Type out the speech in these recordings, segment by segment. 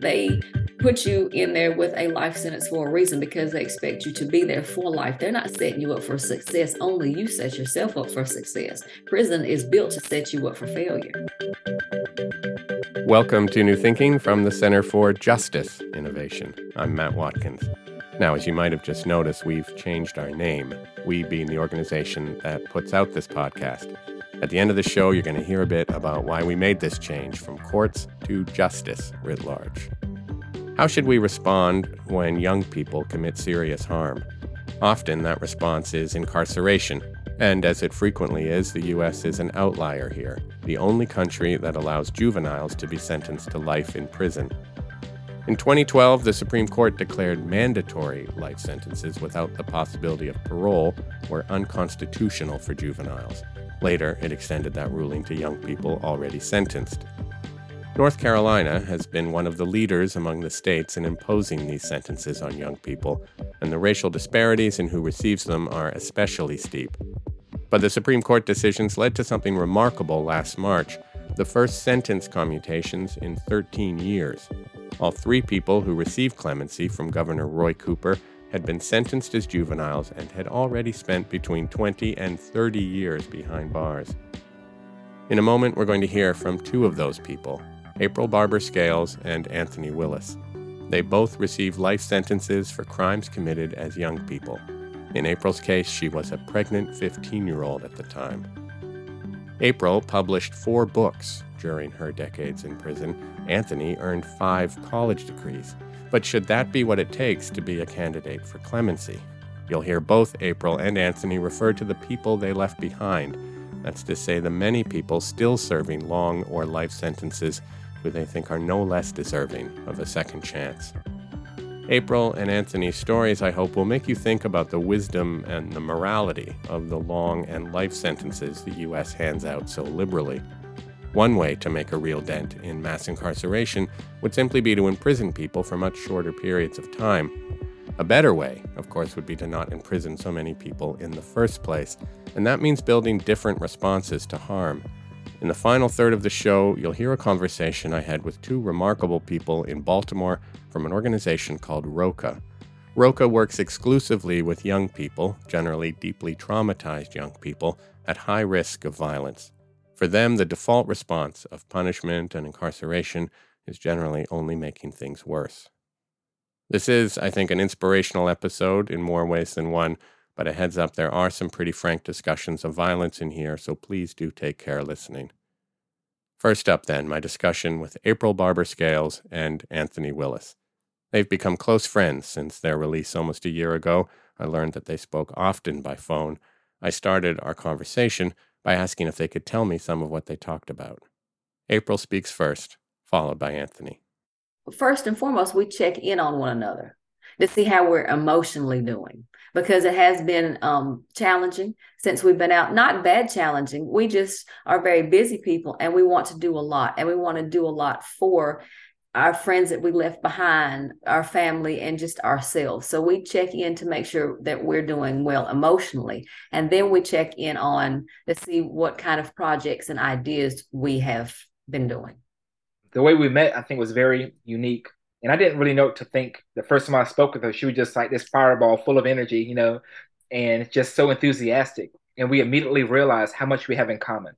They put you in there with a life sentence for a reason because they expect you to be there for life. They're not setting you up for success, only you set yourself up for success. Prison is built to set you up for failure. Welcome to New Thinking from the Center for Justice Innovation. I'm Matt Watkins. Now, as you might have just noticed, we've changed our name, we being the organization that puts out this podcast. At the end of the show, you're going to hear a bit about why we made this change from courts to justice writ large. How should we respond when young people commit serious harm? Often that response is incarceration, and as it frequently is, the US is an outlier here, the only country that allows juveniles to be sentenced to life in prison. In 2012, the Supreme Court declared mandatory life sentences without the possibility of parole were unconstitutional for juveniles. Later, it extended that ruling to young people already sentenced. North Carolina has been one of the leaders among the states in imposing these sentences on young people, and the racial disparities in who receives them are especially steep. But the Supreme Court decisions led to something remarkable last March the first sentence commutations in 13 years. All three people who received clemency from Governor Roy Cooper had been sentenced as juveniles and had already spent between 20 and 30 years behind bars. In a moment, we're going to hear from two of those people April Barber Scales and Anthony Willis. They both received life sentences for crimes committed as young people. In April's case, she was a pregnant 15 year old at the time. April published four books during her decades in prison. Anthony earned five college degrees. But should that be what it takes to be a candidate for clemency? You'll hear both April and Anthony refer to the people they left behind. That's to say, the many people still serving long or life sentences who they think are no less deserving of a second chance. April and Anthony's stories, I hope, will make you think about the wisdom and the morality of the long and life sentences the U.S. hands out so liberally. One way to make a real dent in mass incarceration would simply be to imprison people for much shorter periods of time. A better way, of course, would be to not imprison so many people in the first place, and that means building different responses to harm. In the final third of the show, you'll hear a conversation I had with two remarkable people in Baltimore from an organization called ROCA. ROCA works exclusively with young people, generally deeply traumatized young people, at high risk of violence. For them, the default response of punishment and incarceration is generally only making things worse. This is, I think, an inspirational episode in more ways than one, but a heads up, there are some pretty frank discussions of violence in here, so please do take care listening. First up, then, my discussion with April Barber Scales and Anthony Willis. They've become close friends since their release almost a year ago. I learned that they spoke often by phone. I started our conversation by asking if they could tell me some of what they talked about. April speaks first, followed by Anthony. First and foremost, we check in on one another to see how we're emotionally doing because it has been um, challenging since we've been out. Not bad challenging. We just are very busy people and we want to do a lot and we want to do a lot for our friends that we left behind, our family, and just ourselves. So we check in to make sure that we're doing well emotionally. And then we check in on to see what kind of projects and ideas we have been doing. The way we met, I think, was very unique and I didn't really know what to think. The first time I spoke with her, she was just like this fireball full of energy, you know, and just so enthusiastic. And we immediately realized how much we have in common.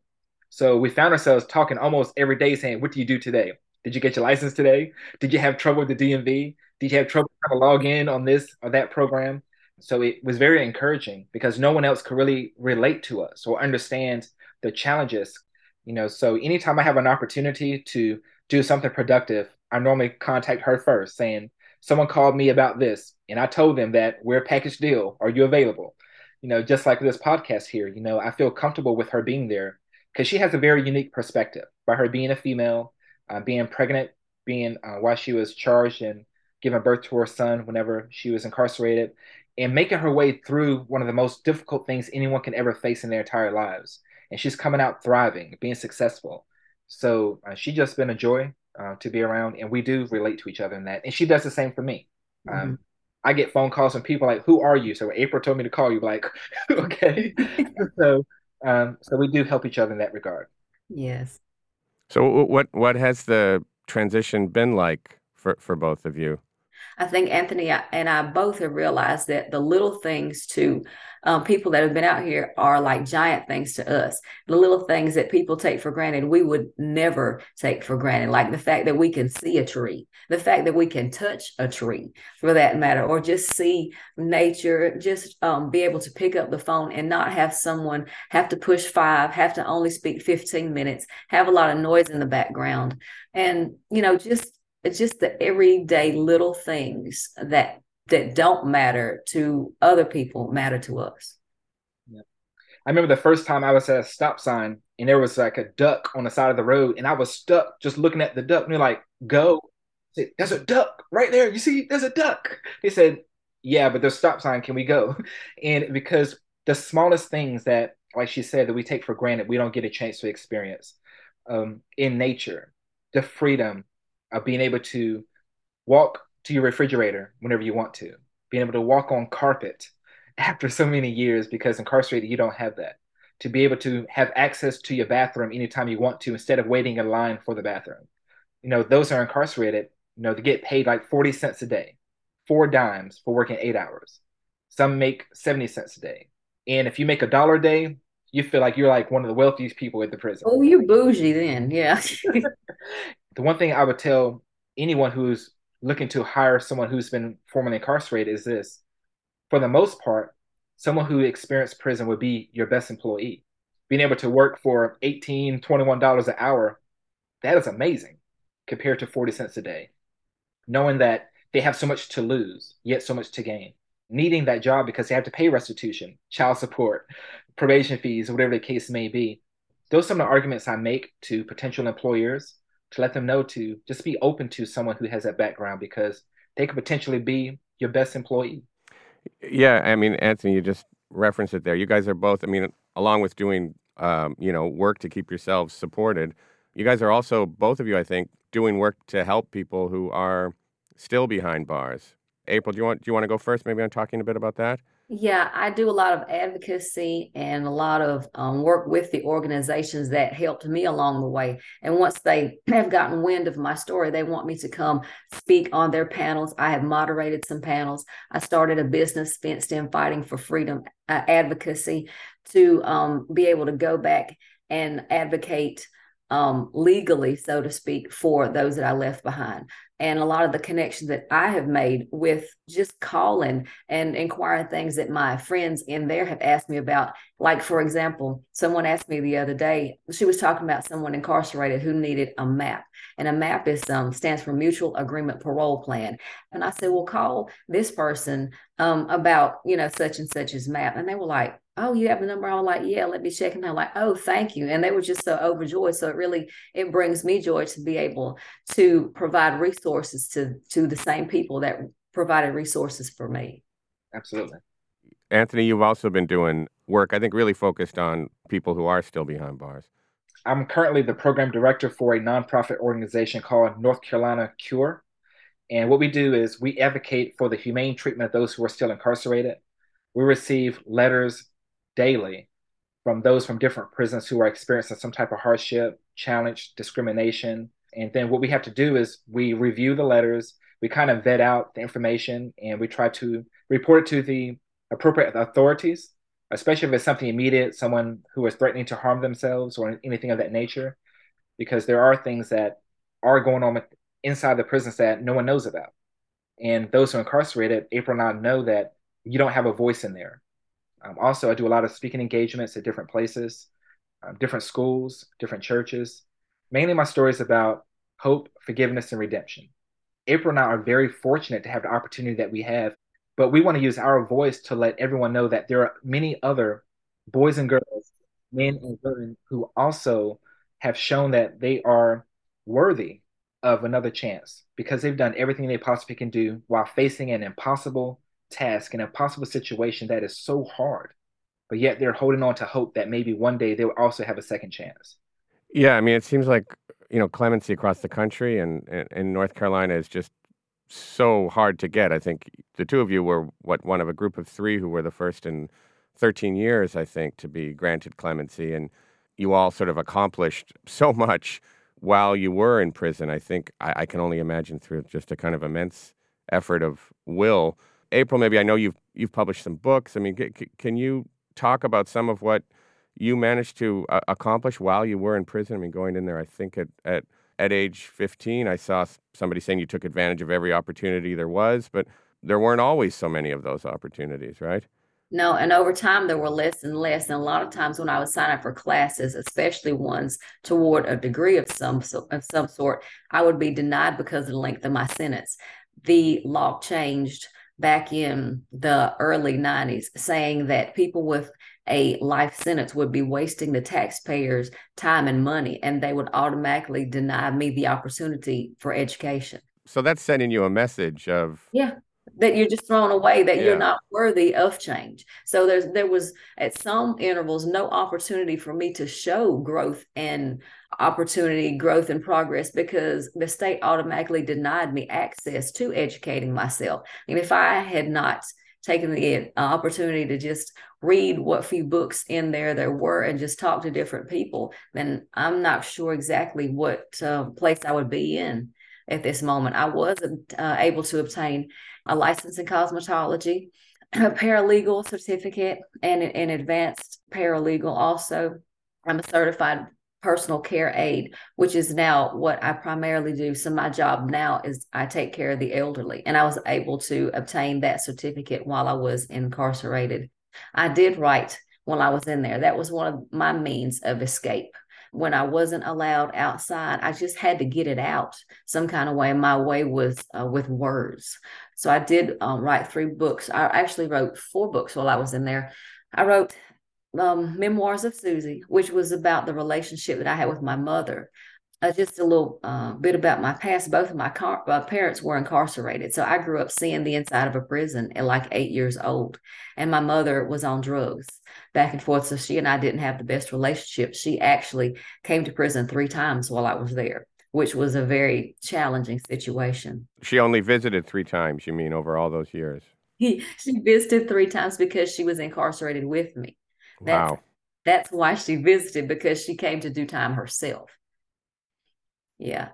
So we found ourselves talking almost every day saying, What do you do today? Did you get your license today? Did you have trouble with the DMV? Did you have trouble trying to log in on this or that program? So it was very encouraging because no one else could really relate to us or understand the challenges. You know, so anytime I have an opportunity to do something productive, I normally contact her first saying, someone called me about this and I told them that we're a package deal. Are you available? You know, just like this podcast here, you know, I feel comfortable with her being there because she has a very unique perspective by her being a female, uh, being pregnant, being uh, while she was charged and giving birth to her son whenever she was incarcerated, and making her way through one of the most difficult things anyone can ever face in their entire lives. And she's coming out thriving, being successful. So uh, she's just been a joy uh, to be around, and we do relate to each other in that. And she does the same for me. Um, mm-hmm. Um, I get phone calls from people like, "Who are you?" So April told me to call you. Like, okay. so, um, so we do help each other in that regard. Yes. So what what has the transition been like for for both of you? I think Anthony and I both have realized that the little things to um, people that have been out here are like giant things to us. The little things that people take for granted, we would never take for granted, like the fact that we can see a tree, the fact that we can touch a tree for that matter, or just see nature, just um, be able to pick up the phone and not have someone have to push five, have to only speak 15 minutes, have a lot of noise in the background. And, you know, just it's just the everyday little things that that don't matter to other people matter to us. Yeah. I remember the first time I was at a stop sign and there was like a duck on the side of the road and I was stuck just looking at the duck and they're like, go. Said, there's a duck right there. You see, there's a duck. They said, yeah, but there's stop sign. Can we go? And because the smallest things that, like she said, that we take for granted, we don't get a chance to experience um, in nature, the freedom, of being able to walk to your refrigerator whenever you want to, being able to walk on carpet after so many years because incarcerated you don't have that. To be able to have access to your bathroom anytime you want to instead of waiting in line for the bathroom. You know, those are incarcerated, you know, to get paid like 40 cents a day, four dimes for working eight hours. Some make 70 cents a day. And if you make a dollar a day, you feel like you're like one of the wealthiest people at the prison. Oh, you bougie then, yeah. the one thing I would tell anyone who's looking to hire someone who's been formerly incarcerated is this for the most part, someone who experienced prison would be your best employee. Being able to work for $18, $21 an hour, that is amazing compared to 40 cents a day. Knowing that they have so much to lose, yet so much to gain. Needing that job because they have to pay restitution, child support, probation fees, whatever the case may be. Those are some of the arguments I make to potential employers to let them know to just be open to someone who has that background because they could potentially be your best employee. Yeah, I mean, Anthony, you just referenced it there. You guys are both, I mean, along with doing, um, you know, work to keep yourselves supported, you guys are also, both of you, I think, doing work to help people who are still behind bars. April, do you want do you want to go first? Maybe I'm talking a bit about that. Yeah, I do a lot of advocacy and a lot of um, work with the organizations that helped me along the way. And once they have gotten wind of my story, they want me to come speak on their panels. I have moderated some panels. I started a business, Fenced In Fighting for Freedom uh, Advocacy, to um, be able to go back and advocate um, legally, so to speak, for those that I left behind and a lot of the connections that I have made with just calling and inquiring things that my friends in there have asked me about. Like, for example, someone asked me the other day, she was talking about someone incarcerated who needed a map. And a map is um, stands for Mutual Agreement Parole Plan. And I said, well, call this person um, about, you know, such and such as map. And they were like, oh, you have a number? I was like, yeah, let me check. And they're like, oh, thank you. And they were just so overjoyed. So it really, it brings me joy to be able to provide resources to, to the same people that provided resources for me. Absolutely. Anthony, you've also been doing work, I think, really focused on people who are still behind bars. I'm currently the program director for a nonprofit organization called North Carolina Cure. And what we do is we advocate for the humane treatment of those who are still incarcerated. We receive letters daily from those from different prisons who are experiencing some type of hardship, challenge, discrimination. And then what we have to do is we review the letters, we kind of vet out the information, and we try to report it to the appropriate authorities, especially if it's something immediate, someone who is threatening to harm themselves or anything of that nature, because there are things that are going on inside the prisons that no one knows about. And those who are incarcerated, April and I know that you don't have a voice in there. Um, also, I do a lot of speaking engagements at different places, um, different schools, different churches. Mainly, my story is about hope, forgiveness, and redemption. April and I are very fortunate to have the opportunity that we have, but we want to use our voice to let everyone know that there are many other boys and girls, men and women who also have shown that they are worthy of another chance because they've done everything they possibly can do while facing an impossible task, an impossible situation that is so hard, but yet they're holding on to hope that maybe one day they'll also have a second chance. Yeah, I mean, it seems like you know clemency across the country and in North Carolina is just so hard to get. I think the two of you were what one of a group of three who were the first in 13 years, I think, to be granted clemency, and you all sort of accomplished so much while you were in prison. I think I, I can only imagine through just a kind of immense effort of will. April, maybe I know you've you've published some books. I mean, c- can you talk about some of what you managed to uh, accomplish while you were in prison? I mean, going in there, I think at at at age 15, I saw somebody saying you took advantage of every opportunity there was, but there weren't always so many of those opportunities, right? No, and over time there were less and less. And a lot of times when I would sign up for classes, especially ones toward a degree of some of some sort, I would be denied because of the length of my sentence. The law changed back in the early 90s, saying that people with a life sentence would be wasting the taxpayers' time and money, and they would automatically deny me the opportunity for education. So that's sending you a message of yeah that you're just thrown away that yeah. you're not worthy of change. So there's there was at some intervals no opportunity for me to show growth and opportunity growth and progress because the state automatically denied me access to educating myself. And if i had not taken the uh, opportunity to just read what few books in there there were and just talk to different people then i'm not sure exactly what uh, place i would be in at this moment. I was uh, able to obtain a license in cosmetology, a paralegal certificate, and an advanced paralegal. Also, I'm a certified personal care aide, which is now what I primarily do. So my job now is I take care of the elderly, and I was able to obtain that certificate while I was incarcerated. I did write while I was in there. That was one of my means of escape when I wasn't allowed outside, I just had to get it out some kind of way. My way was uh, with words. So I did um, write three books. I actually wrote four books while I was in there. I wrote um, Memoirs of Susie, which was about the relationship that I had with my mother. Uh, just a little uh, bit about my past. Both of my car- uh, parents were incarcerated. So I grew up seeing the inside of a prison at like eight years old. And my mother was on drugs back and forth. So she and I didn't have the best relationship. She actually came to prison three times while I was there, which was a very challenging situation. She only visited three times, you mean, over all those years? she visited three times because she was incarcerated with me. That's, wow. That's why she visited because she came to do time herself. Yeah.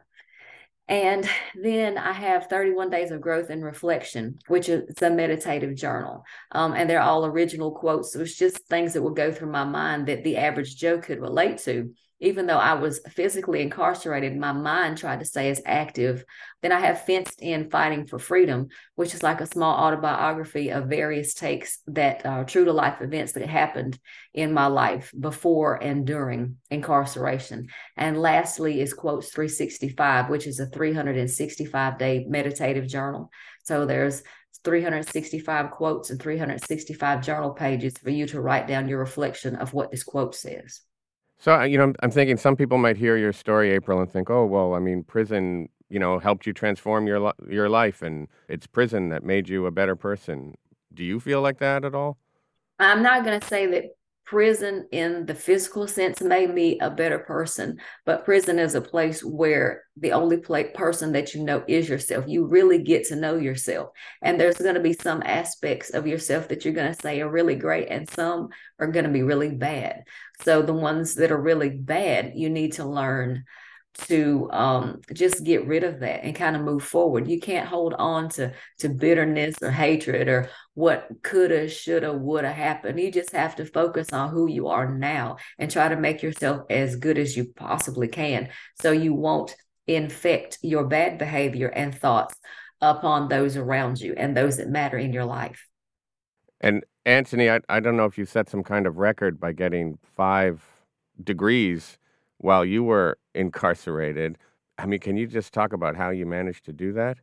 And then I have 31 Days of Growth and Reflection, which is a meditative journal. Um, and they're all original quotes. So it's just things that would go through my mind that the average Joe could relate to even though I was physically incarcerated, my mind tried to stay as active. Then I have Fenced In Fighting for Freedom, which is like a small autobiography of various takes that are true to life events that happened in my life before and during incarceration. And lastly is Quotes 365, which is a 365 day meditative journal. So there's 365 quotes and 365 journal pages for you to write down your reflection of what this quote says. So, you know, I'm thinking some people might hear your story, April, and think, oh, well, I mean, prison, you know, helped you transform your, your life, and it's prison that made you a better person. Do you feel like that at all? I'm not going to say that prison in the physical sense made me a better person but prison is a place where the only person that you know is yourself you really get to know yourself and there's going to be some aspects of yourself that you're going to say are really great and some are going to be really bad so the ones that are really bad you need to learn to um, just get rid of that and kind of move forward. You can't hold on to to bitterness or hatred or what coulda, shoulda, woulda happened. You just have to focus on who you are now and try to make yourself as good as you possibly can, so you won't infect your bad behavior and thoughts upon those around you and those that matter in your life. And Anthony, I, I don't know if you set some kind of record by getting five degrees while you were incarcerated. I mean, can you just talk about how you managed to do that?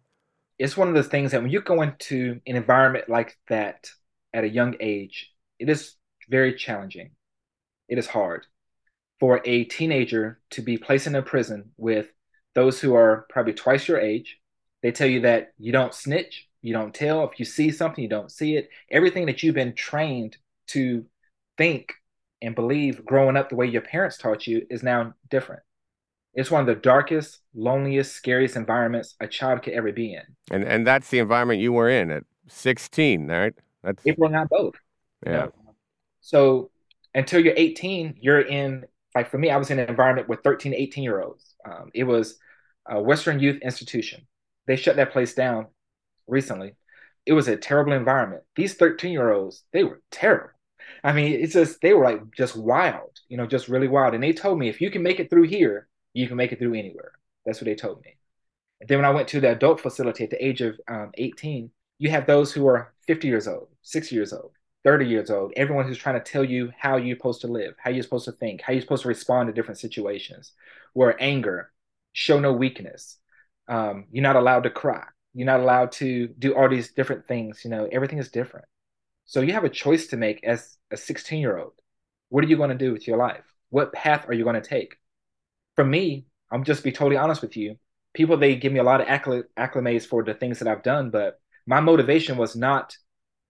It's one of those things that when you go into an environment like that at a young age, it is very challenging. It is hard for a teenager to be placed in a prison with those who are probably twice your age. They tell you that you don't snitch, you don't tell. If you see something, you don't see it. Everything that you've been trained to think and believe growing up the way your parents taught you is now different. It's one of the darkest, loneliest, scariest environments a child could ever be in. And and that's the environment you were in at 16, right? That's April not both. Yeah. You know? So until you're 18, you're in like for me, I was in an environment with 13, 18 year olds. Um, it was a Western Youth Institution. They shut that place down recently. It was a terrible environment. These 13 year olds, they were terrible. I mean, it's just they were like just wild, you know, just really wild. And they told me if you can make it through here, you can make it through anywhere. That's what they told me. And then when I went to the adult facility at the age of um, 18, you have those who are 50 years old, 60 years old, 30 years old, everyone who's trying to tell you how you're supposed to live, how you're supposed to think, how you're supposed to respond to different situations, where anger, show no weakness, um, you're not allowed to cry, you're not allowed to do all these different things. You know, everything is different. So you have a choice to make as a 16 year old. What are you going to do with your life? What path are you going to take? For me, I'm just be totally honest with you. People they give me a lot of accl- acclimates for the things that I've done, but my motivation was not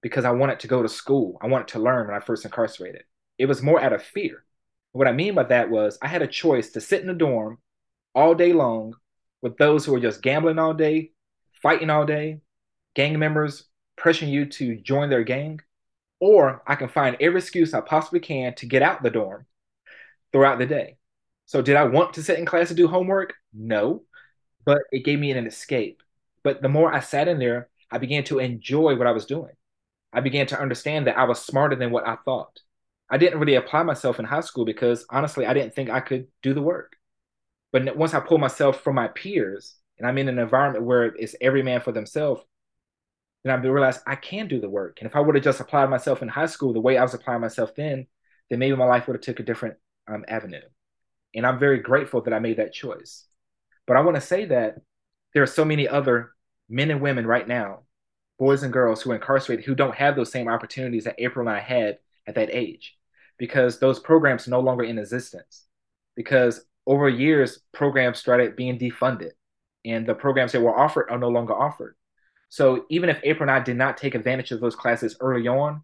because I wanted to go to school. I wanted to learn when I first incarcerated. It was more out of fear. What I mean by that was I had a choice to sit in the dorm all day long with those who were just gambling all day, fighting all day, gang members pressuring you to join their gang, or I can find every excuse I possibly can to get out the dorm throughout the day. So, did I want to sit in class and do homework? No, but it gave me an escape. But the more I sat in there, I began to enjoy what I was doing. I began to understand that I was smarter than what I thought. I didn't really apply myself in high school because honestly, I didn't think I could do the work. But once I pulled myself from my peers and I'm in an environment where it's every man for themselves, then I realized I can do the work. And if I would have just applied myself in high school the way I was applying myself then, then maybe my life would have took a different um, avenue. And I'm very grateful that I made that choice. But I want to say that there are so many other men and women right now boys and girls who are incarcerated who don't have those same opportunities that April and I had at that age because those programs no longer in existence because over years programs started being defunded and the programs that were offered are no longer offered. So even if April and I did not take advantage of those classes early on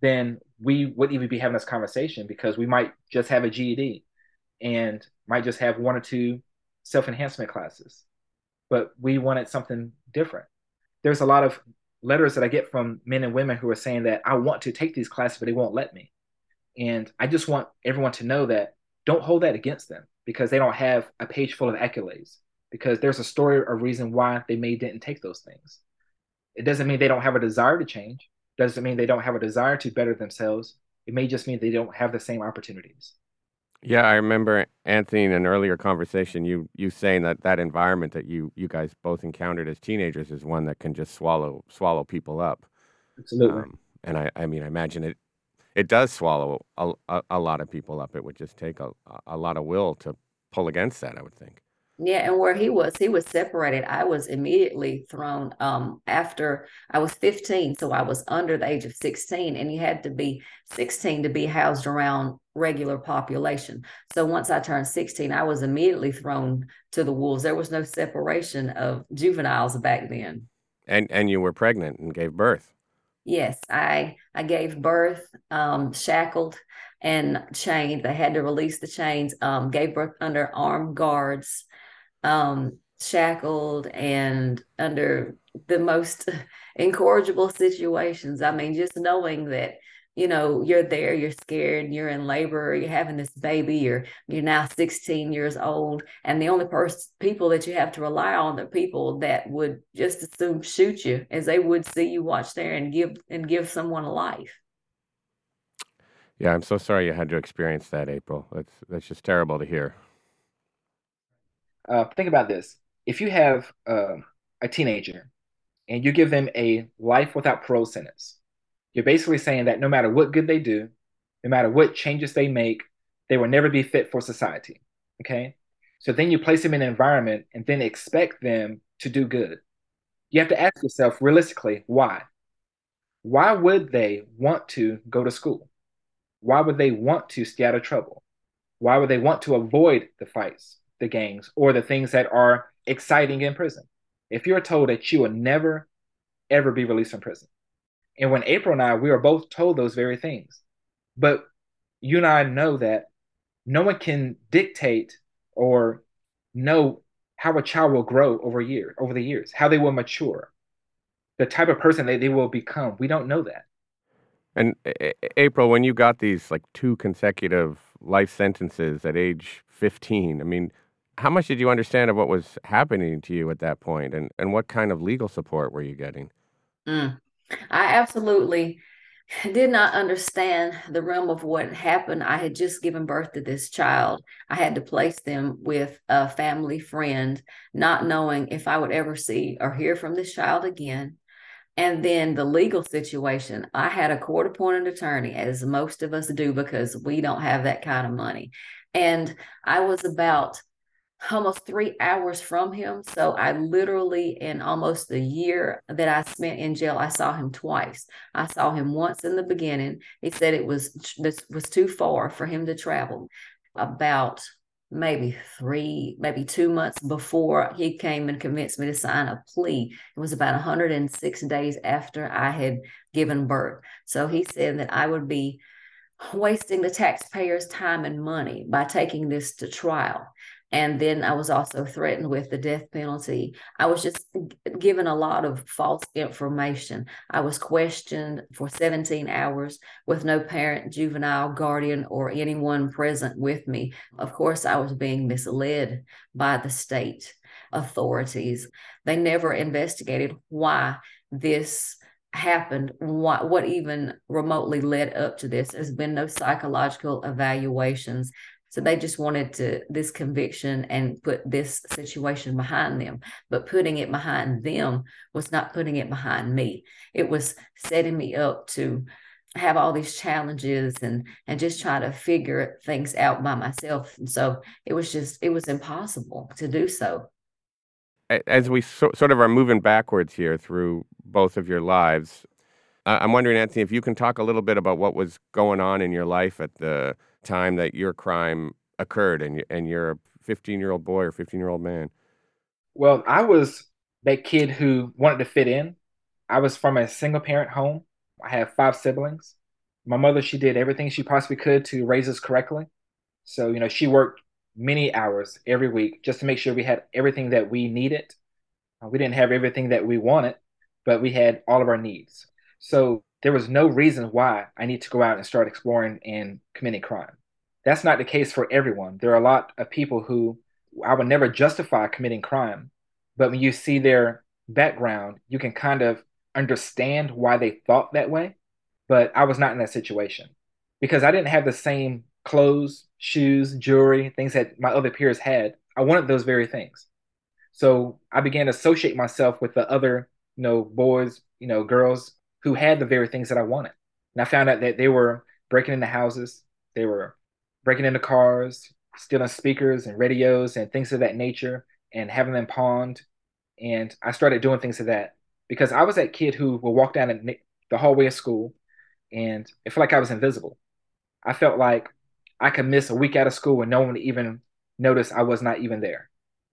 then we wouldn't even be having this conversation because we might just have a GED and might just have one or two self-enhancement classes. But we wanted something different. There's a lot of letters that I get from men and women who are saying that I want to take these classes, but they won't let me. And I just want everyone to know that don't hold that against them because they don't have a page full of accolades because there's a story or reason why they may didn't take those things. It doesn't mean they don't have a desire to change. It doesn't mean they don't have a desire to better themselves. It may just mean they don't have the same opportunities. Yeah, I remember Anthony in an earlier conversation you you saying that that environment that you you guys both encountered as teenagers is one that can just swallow swallow people up. Absolutely. Um, and I I mean I imagine it it does swallow a, a, a lot of people up. It would just take a a lot of will to pull against that. I would think. Yeah, and where he was, he was separated. I was immediately thrown um, after I was 15, so I was under the age of 16, and you had to be 16 to be housed around regular population. So once I turned 16, I was immediately thrown to the wolves. There was no separation of juveniles back then. And and you were pregnant and gave birth. Yes, I I gave birth, um, shackled and chained. They had to release the chains. Um, gave birth under armed guards um, shackled and under the most incorrigible situations. I mean, just knowing that you know you're there you're scared you're in labor you're having this baby you're you're now 16 years old and the only person people that you have to rely on are people that would just assume shoot you as they would see you watch there and give and give someone a life. Yeah i'm so sorry you had to experience that april. That's that's just terrible to hear uh, think about this: if you have uh, a teenager and you give them a life without parole sentence, you're basically saying that no matter what good they do, no matter what changes they make, they will never be fit for society. Okay, so then you place them in an environment and then expect them to do good. You have to ask yourself realistically, why? Why would they want to go to school? Why would they want to stay out of trouble? Why would they want to avoid the fights? The gangs or the things that are exciting in prison. If you're told that you will never, ever be released from prison. And when April and I, we were both told those very things. But you and I know that no one can dictate or know how a child will grow over year over the years, how they will mature, the type of person that they will become. We don't know that. And April, when you got these like two consecutive life sentences at age 15, I mean, how much did you understand of what was happening to you at that point and, and what kind of legal support were you getting? Mm. I absolutely did not understand the realm of what happened. I had just given birth to this child. I had to place them with a family friend, not knowing if I would ever see or hear from this child again. And then the legal situation, I had a court appointed attorney, as most of us do, because we don't have that kind of money. And I was about almost three hours from him. So I literally, in almost the year that I spent in jail, I saw him twice. I saw him once in the beginning. He said it was this was too far for him to travel. About maybe three, maybe two months before he came and convinced me to sign a plea. It was about 106 days after I had given birth. So he said that I would be wasting the taxpayers' time and money by taking this to trial. And then I was also threatened with the death penalty. I was just given a lot of false information. I was questioned for 17 hours with no parent, juvenile, guardian, or anyone present with me. Of course, I was being misled by the state authorities. They never investigated why this happened what what even remotely led up to this there's been no psychological evaluations so they just wanted to this conviction and put this situation behind them. But putting it behind them was not putting it behind me. It was setting me up to have all these challenges and and just try to figure things out by myself. And so it was just it was impossible to do so. As we so, sort of are moving backwards here through both of your lives, I'm wondering, Anthony, if you can talk a little bit about what was going on in your life at the time that your crime occurred and, and you're a 15 year old boy or 15 year old man? Well, I was that kid who wanted to fit in. I was from a single parent home. I have five siblings. My mother, she did everything she possibly could to raise us correctly. So, you know, she worked many hours every week just to make sure we had everything that we needed. Uh, we didn't have everything that we wanted, but we had all of our needs. So there was no reason why I need to go out and start exploring and committing crime. That's not the case for everyone. There are a lot of people who I would never justify committing crime, but when you see their background, you can kind of understand why they thought that way. But I was not in that situation because I didn't have the same clothes, shoes, jewelry, things that my other peers had. I wanted those very things. So I began to associate myself with the other, you know, boys, you know, girls who had the very things that I wanted. And I found out that they were breaking into houses, they were breaking into cars, stealing speakers and radios and things of that nature and having them pawned. And I started doing things of that because I was that kid who would walk down the hallway of school and it felt like I was invisible. I felt like I could miss a week out of school and no one would even notice I was not even there.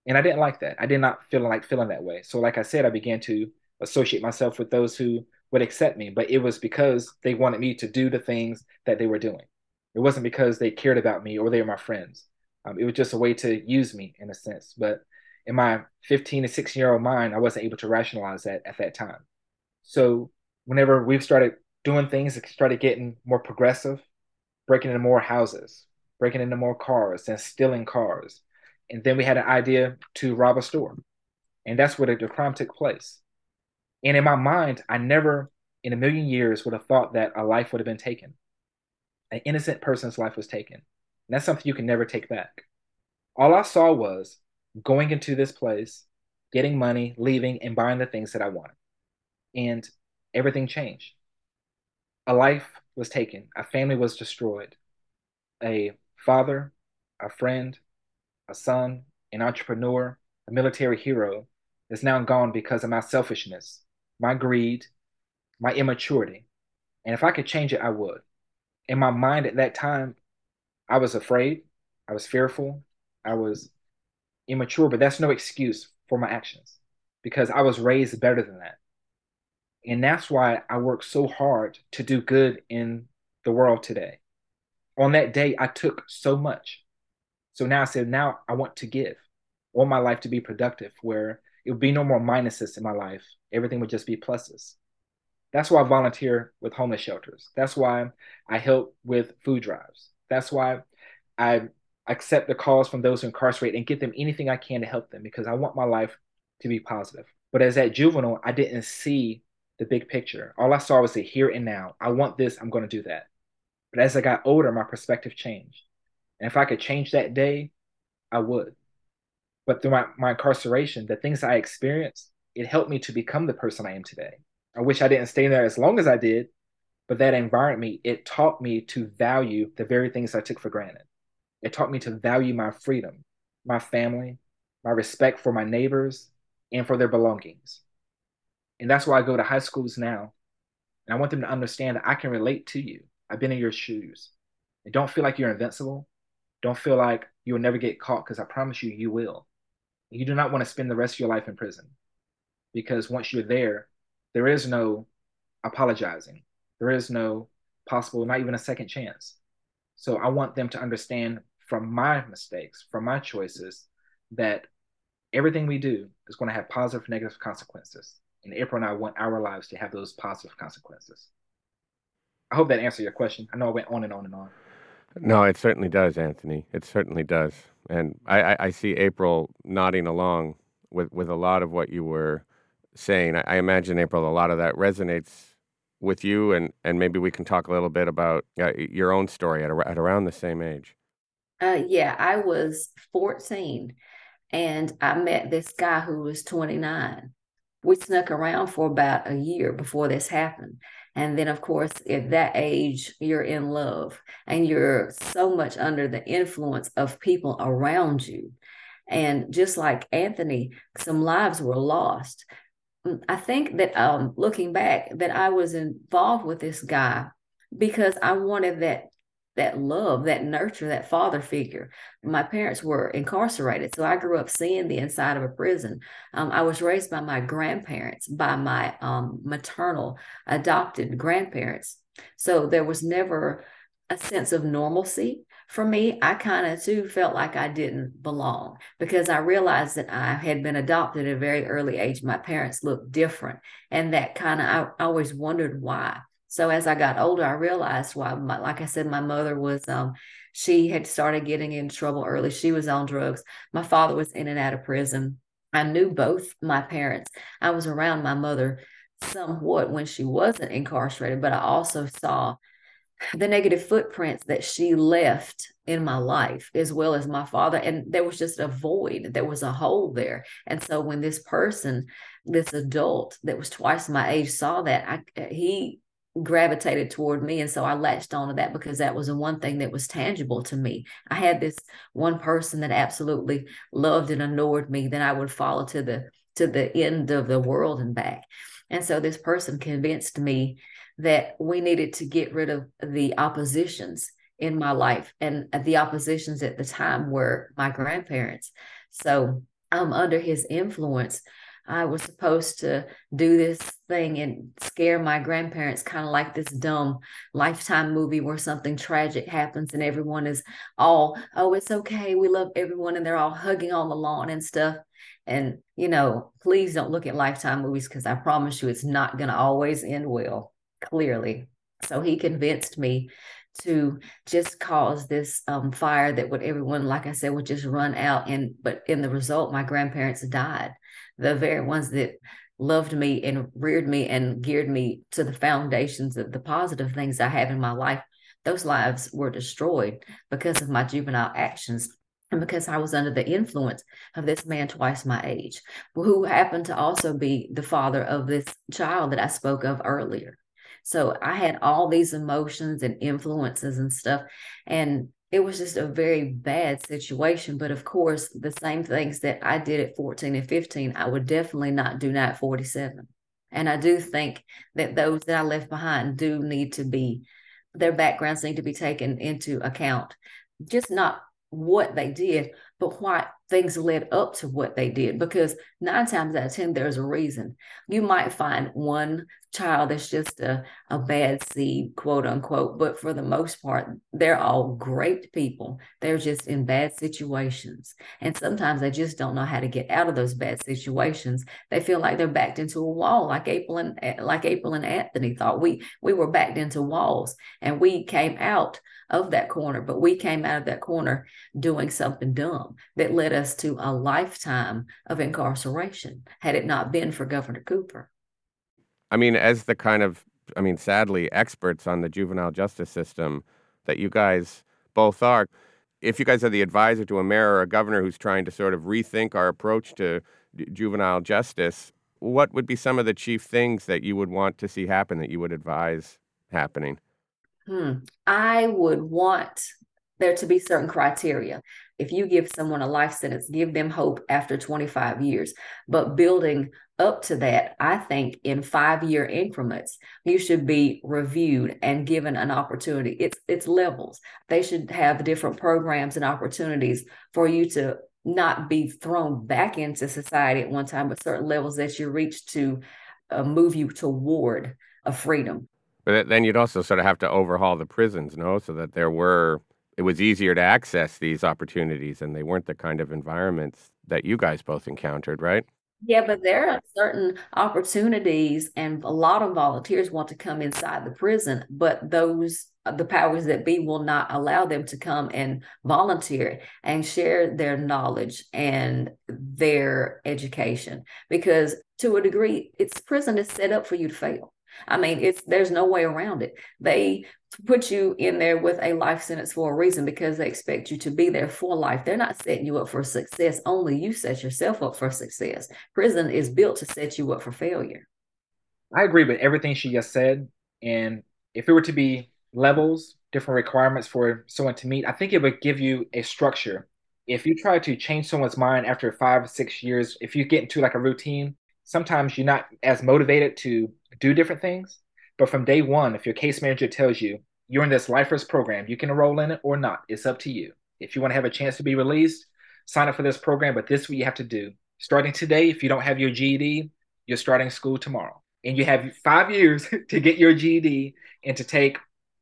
And I didn't like that. I did not feel like feeling that way. So, like I said, I began to associate myself with those who would accept me, but it was because they wanted me to do the things that they were doing. It wasn't because they cared about me or they were my friends. Um, it was just a way to use me in a sense. But in my 15 to 16 year old mind, I wasn't able to rationalize that at that time. So whenever we've started doing things, it started getting more progressive, breaking into more houses, breaking into more cars and stealing cars. And then we had an idea to rob a store. And that's where the, the crime took place. And in my mind, I never in a million years would have thought that a life would have been taken. An innocent person's life was taken. And that's something you can never take back. All I saw was going into this place, getting money, leaving, and buying the things that I wanted. And everything changed. A life was taken, a family was destroyed, a father, a friend, a son, an entrepreneur, a military hero is now gone because of my selfishness my greed, my immaturity. And if I could change it, I would. In my mind at that time, I was afraid, I was fearful, I was immature, but that's no excuse for my actions because I was raised better than that. And that's why I work so hard to do good in the world today. On that day, I took so much. So now I said, now I want to give. want my life to be productive, where it would be no more minuses in my life. Everything would just be pluses. That's why I volunteer with homeless shelters. That's why I help with food drives. That's why I accept the calls from those who incarcerate and get them anything I can to help them because I want my life to be positive. But as that juvenile, I didn't see the big picture. All I saw was the here and now. I want this, I'm going to do that. But as I got older, my perspective changed. And if I could change that day, I would. But through my, my incarceration, the things I experienced, it helped me to become the person I am today. I wish I didn't stay there as long as I did, but that environment, it taught me to value the very things I took for granted. It taught me to value my freedom, my family, my respect for my neighbors, and for their belongings. And that's why I go to high schools now. And I want them to understand that I can relate to you. I've been in your shoes. And don't feel like you're invincible. Don't feel like you'll never get caught because I promise you, you will. You do not want to spend the rest of your life in prison because once you're there, there is no apologizing. There is no possible, not even a second chance. So I want them to understand from my mistakes, from my choices, that everything we do is going to have positive, negative consequences. And April and I want our lives to have those positive consequences. I hope that answered your question. I know I went on and on and on. No, it certainly does, Anthony. It certainly does. And I, I, I see April nodding along with, with a lot of what you were saying. I, I imagine, April, a lot of that resonates with you, and, and maybe we can talk a little bit about uh, your own story at, at around the same age. Uh, yeah, I was 14 and I met this guy who was 29. We snuck around for about a year before this happened. And then, of course, at that age, you're in love and you're so much under the influence of people around you. And just like Anthony, some lives were lost. Mm, I think that um, looking back, that I was involved with this guy because I wanted that that love, that nurture, that father figure. My parents were incarcerated, so I grew up seeing the inside of a prison. Um, I was raised by my grandparents, by my um, maternal adopted grandparents. So there was never a sense of normalcy for me. I kind of too felt like I didn't belong because I realized that I had been adopted at a very early age. My parents looked different, and that kind of I, I always wondered why. So as I got older, I realized why, my, like I said, my mother was, um, she had started getting in trouble early. She was on drugs. My father was in and out of prison. I knew both my parents. I was around my mother somewhat when she wasn't incarcerated, but I also saw the negative footprints that she left in my life as well as my father and there was just a void there was a hole there and so when this person this adult that was twice my age saw that I, he gravitated toward me and so i latched onto that because that was the one thing that was tangible to me. I had this one person that absolutely loved and adored me then i would follow to the to the end of the world and back. And so this person convinced me that we needed to get rid of the oppositions in my life and the oppositions at the time were my grandparents. So i'm under his influence I was supposed to do this thing and scare my grandparents, kind of like this dumb lifetime movie where something tragic happens and everyone is all, oh, it's okay. We love everyone. And they're all hugging on the lawn and stuff. And, you know, please don't look at lifetime movies because I promise you it's not going to always end well, clearly. So he convinced me to just cause this um, fire that would everyone, like I said, would just run out. And but in the result, my grandparents died the very ones that loved me and reared me and geared me to the foundations of the positive things I have in my life, those lives were destroyed because of my juvenile actions and because I was under the influence of this man twice my age, who happened to also be the father of this child that I spoke of earlier. So I had all these emotions and influences and stuff. And it was just a very bad situation. But of course, the same things that I did at 14 and 15, I would definitely not do now at 47. And I do think that those that I left behind do need to be, their backgrounds need to be taken into account. Just not what they did, but what things led up to what they did because nine times out of ten there's a reason. You might find one child that's just a, a bad seed quote unquote but for the most part they're all great people. They're just in bad situations. And sometimes they just don't know how to get out of those bad situations. They feel like they're backed into a wall like april and eh, like april and anthony thought. We we were backed into walls and we came out of that corner, but we came out of that corner doing something dumb that led us to a lifetime of incarceration had it not been for Governor Cooper. I mean, as the kind of, I mean, sadly, experts on the juvenile justice system that you guys both are, if you guys are the advisor to a mayor or a governor who's trying to sort of rethink our approach to juvenile justice, what would be some of the chief things that you would want to see happen that you would advise happening? Hmm. I would want there to be certain criteria. If you give someone a life sentence, give them hope after 25 years. But building up to that, I think in five year increments, you should be reviewed and given an opportunity. It's it's levels. They should have different programs and opportunities for you to not be thrown back into society at one time, but certain levels that you reach to uh, move you toward a freedom. But then you'd also sort of have to overhaul the prisons, no, so that there were it was easier to access these opportunities, and they weren't the kind of environments that you guys both encountered, right? Yeah, but there are certain opportunities, and a lot of volunteers want to come inside the prison, but those the powers that be will not allow them to come and volunteer and share their knowledge and their education because to a degree it's prison is set up for you to fail I mean, it's there's no way around it. They put you in there with a life sentence for a reason because they expect you to be there for life. They're not setting you up for success. Only you set yourself up for success. Prison is built to set you up for failure. I agree with everything she just said. And if it were to be levels, different requirements for someone to meet, I think it would give you a structure. If you try to change someone's mind after five six years, if you get into like a routine, sometimes you're not as motivated to do different things. But from day one, if your case manager tells you you're in this lifers program, you can enroll in it or not. It's up to you. If you want to have a chance to be released, sign up for this program. But this is what you have to do. Starting today, if you don't have your GED, you're starting school tomorrow. And you have five years to get your GED and to take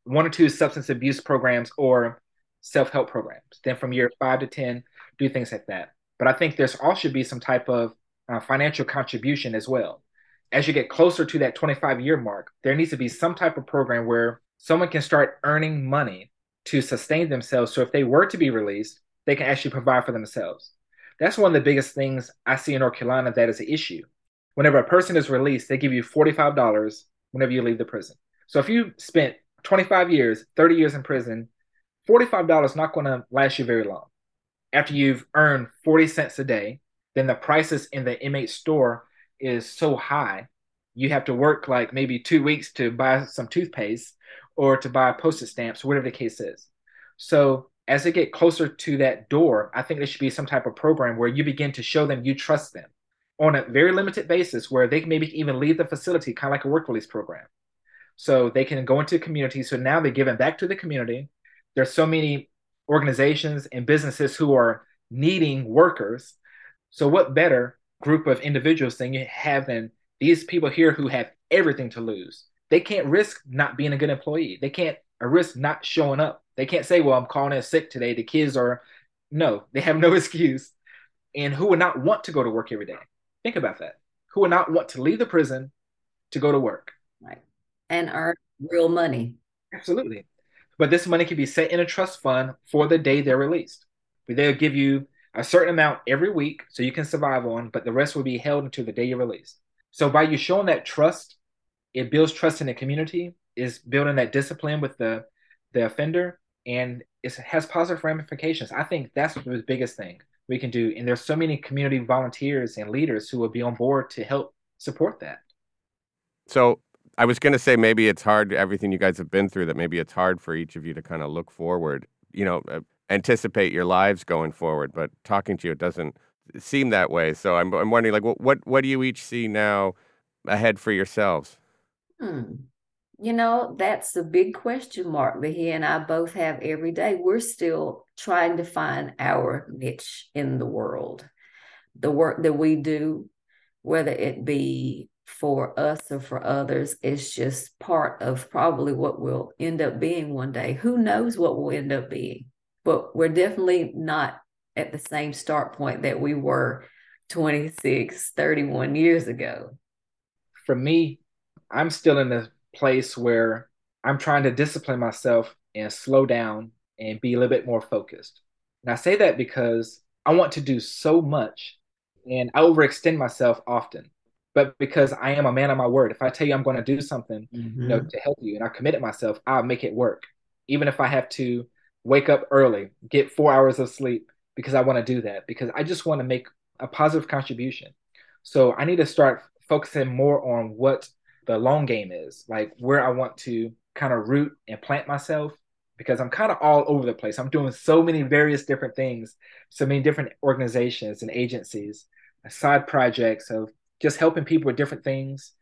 one or two substance abuse programs or self help programs. Then from year five to 10, do things like that. But I think there's also be some type of uh, financial contribution as well. As you get closer to that 25 year mark, there needs to be some type of program where someone can start earning money to sustain themselves. So if they were to be released, they can actually provide for themselves. That's one of the biggest things I see in North Carolina that is an issue. Whenever a person is released, they give you $45 whenever you leave the prison. So if you spent 25 years, 30 years in prison, $45 is not going to last you very long. After you've earned 40 cents a day, then the prices in the inmate store is so high you have to work like maybe two weeks to buy some toothpaste or to buy postage stamps whatever the case is. So as they get closer to that door i think there should be some type of program where you begin to show them you trust them on a very limited basis where they can maybe even leave the facility kind of like a work release program. So they can go into the community. So now they're giving back to the community. There's so many organizations and businesses who are needing workers so, what better group of individuals than you have than these people here who have everything to lose? They can't risk not being a good employee. They can't uh, risk not showing up. They can't say, "Well, I'm calling in sick today." The kids are no, they have no excuse. And who would not want to go to work every day? Think about that. Who would not want to leave the prison to go to work? Right. And earn real money. Absolutely. But this money can be set in a trust fund for the day they're released. They'll give you a certain amount every week so you can survive on, but the rest will be held until the day you're released. So by you showing that trust, it builds trust in the community, is building that discipline with the the offender, and it has positive ramifications. I think that's the biggest thing we can do. And there's so many community volunteers and leaders who will be on board to help support that. So I was going to say maybe it's hard everything you guys have been through that maybe it's hard for each of you to kind of look forward. You know, uh, anticipate your lives going forward. But talking to you, it doesn't seem that way. So I'm, I'm wondering, like, what, what, what do you each see now ahead for yourselves? Hmm. You know, that's the big question mark that he and I both have every day. We're still trying to find our niche in the world. The work that we do, whether it be for us or for others, is just part of probably what we'll end up being one day. Who knows what we'll end up being? But we're definitely not at the same start point that we were 26, 31 years ago. For me, I'm still in a place where I'm trying to discipline myself and slow down and be a little bit more focused. And I say that because I want to do so much and I overextend myself often. But because I am a man of my word, if I tell you I'm going to do something, mm-hmm. you know, mm-hmm. to help you and I committed myself, I'll make it work. Even if I have to wake up early, get four hours of sleep because I want to do that, because I just want to make a positive contribution. So I need to start focusing more on what the long game is, like where I want to kind of root and plant myself because I'm kind of all over the place. I'm doing so many various different things, so many different organizations and agencies, side projects of just helping people with different things,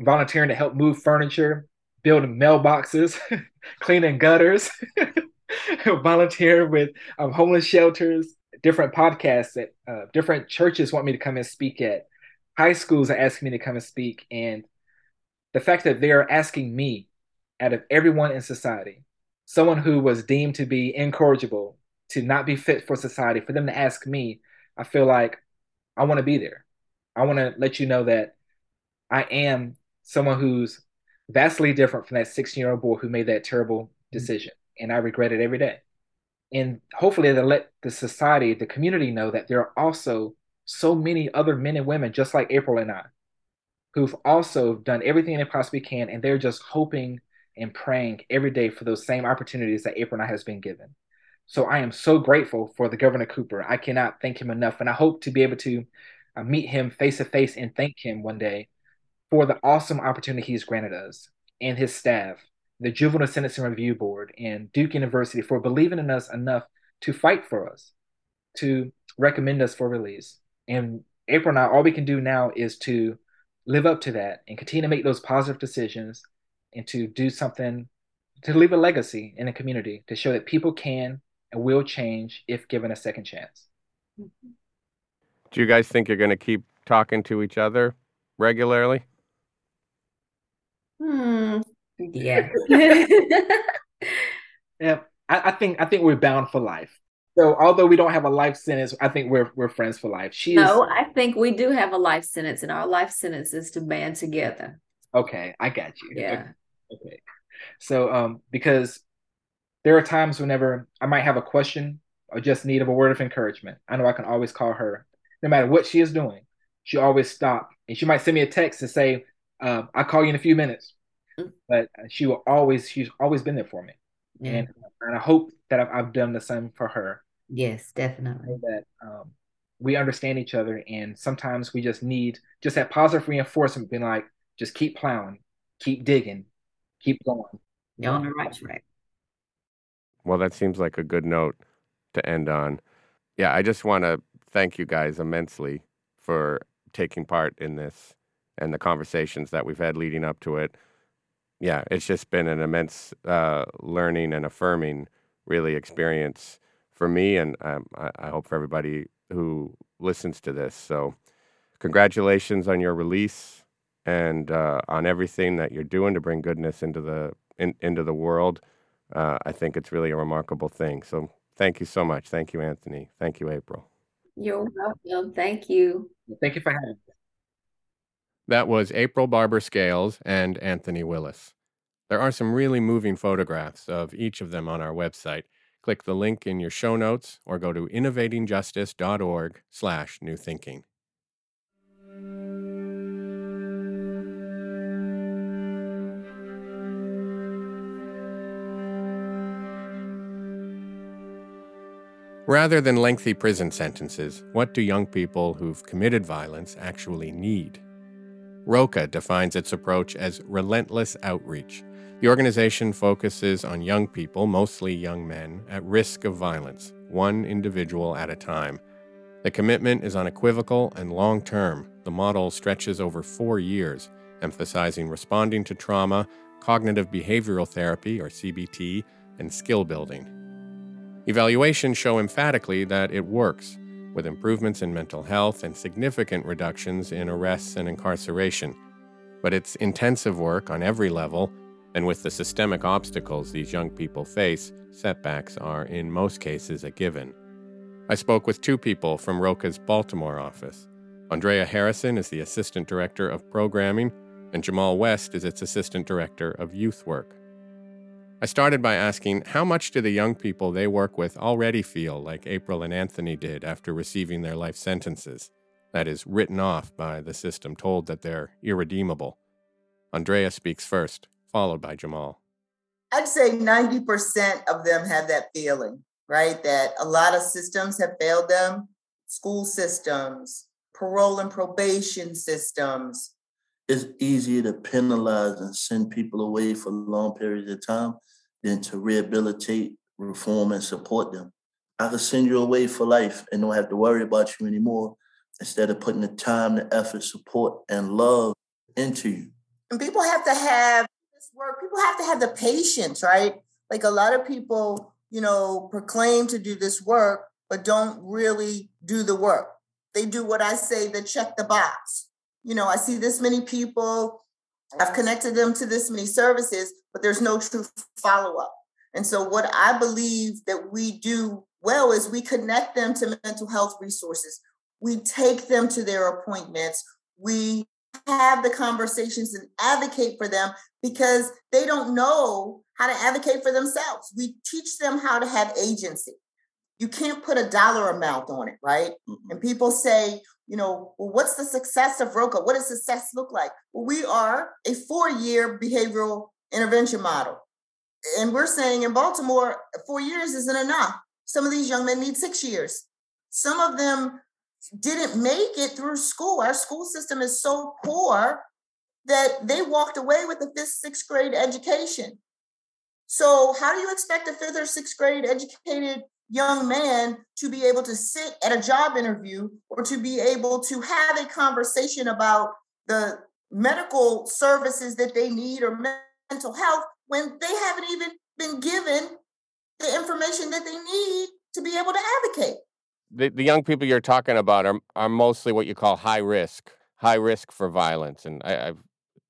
volunteering to help move furniture, building mailboxes, cleaning gutters, volunteering with um, homeless shelters, different podcasts that uh, different churches want me to come and speak at. High schools are asking me to come and speak, and the fact that they are asking me, out of everyone in society, someone who was deemed to be incorrigible, to not be fit for society, for them to ask me, I feel like I want to be there. I want to let you know that I am someone who's vastly different from that 16 year old boy who made that terrible mm-hmm. decision. And I regret it every day. And hopefully, to let the society, the community know that there are also so many other men and women just like April and I who've also done everything they possibly can, and they're just hoping and praying every day for those same opportunities that April and I has been given. So I am so grateful for the Governor Cooper. I cannot thank him enough, and I hope to be able to uh, meet him face to face and thank him one day for the awesome opportunity he's granted us and his staff, the Juvenile Sentencing Review Board, and Duke University for believing in us enough to fight for us, to recommend us for release. And April and I, all we can do now is to live up to that and continue to make those positive decisions and to do something to leave a legacy in the community to show that people can and will change if given a second chance. Do you guys think you're going to keep talking to each other regularly? Hmm. Yeah. yeah. I, I, think I think we're bound for life. So although we don't have a life sentence, I think we're we're friends for life. She no, is, I think we do have a life sentence, and our life sentence is to band together. Okay, I got you. Yeah. Okay. okay. So um, because there are times whenever I might have a question or just need of a word of encouragement, I know I can always call her, no matter what she is doing. She always stop, and she might send me a text and say, uh, "I'll call you in a few minutes." But she will always, she's always been there for me, yeah. and and I hope that I've, I've done the same for her. Yes, definitely. That um, we understand each other, and sometimes we just need just that positive reinforcement, being like, just keep plowing, keep digging, keep going. You're on the right track. Well, that seems like a good note to end on. Yeah, I just want to thank you guys immensely for taking part in this and the conversations that we've had leading up to it. Yeah, it's just been an immense uh, learning and affirming, really, experience for me, and um, I, I, hope for everybody who listens to this. So, congratulations on your release and uh, on everything that you're doing to bring goodness into the in, into the world. Uh, I think it's really a remarkable thing. So, thank you so much. Thank you, Anthony. Thank you, April. You're welcome. Thank you. Thank you for having me. That was April Barber Scales and Anthony Willis. There are some really moving photographs of each of them on our website Click the link in your show notes or go to innovatingjustice.org slash new thinking. Rather than lengthy prison sentences, what do young people who've committed violence actually need? ROCA defines its approach as relentless outreach the organization focuses on young people, mostly young men, at risk of violence, one individual at a time. The commitment is unequivocal and long term. The model stretches over four years, emphasizing responding to trauma, cognitive behavioral therapy, or CBT, and skill building. Evaluations show emphatically that it works, with improvements in mental health and significant reductions in arrests and incarceration. But it's intensive work on every level, and with the systemic obstacles these young people face, setbacks are in most cases a given. I spoke with two people from Roca's Baltimore office. Andrea Harrison is the Assistant Director of Programming, and Jamal West is its Assistant Director of Youth Work. I started by asking how much do the young people they work with already feel like April and Anthony did after receiving their life sentences? That is, written off by the system, told that they're irredeemable. Andrea speaks first, followed by Jamal. I'd say 90% of them have that feeling, right? That a lot of systems have failed them school systems, parole and probation systems. It's easier to penalize and send people away for long periods of time than to rehabilitate, reform, and support them. I could send you away for life and don't have to worry about you anymore instead of putting the time, the effort, support, and love into you. And people have to have this work, people have to have the patience, right? Like a lot of people, you know, proclaim to do this work, but don't really do the work. They do what I say, the check the box. You know, I see this many people, I've connected them to this many services, but there's no true follow up. And so, what I believe that we do well is we connect them to mental health resources. We take them to their appointments. We have the conversations and advocate for them because they don't know how to advocate for themselves. We teach them how to have agency. You can't put a dollar amount on it, right? Mm-hmm. And people say, you know, well, what's the success of ROCA? What does success look like? Well, we are a four year behavioral intervention model. And we're saying in Baltimore, four years isn't enough. Some of these young men need six years. Some of them didn't make it through school. Our school system is so poor that they walked away with a fifth, sixth grade education. So, how do you expect a fifth or sixth grade educated young man to be able to sit at a job interview or to be able to have a conversation about the medical services that they need or mental health when they haven't even been given the information that they need to be able to advocate. The, the young people you're talking about are, are mostly what you call high risk, high risk for violence. And I, I've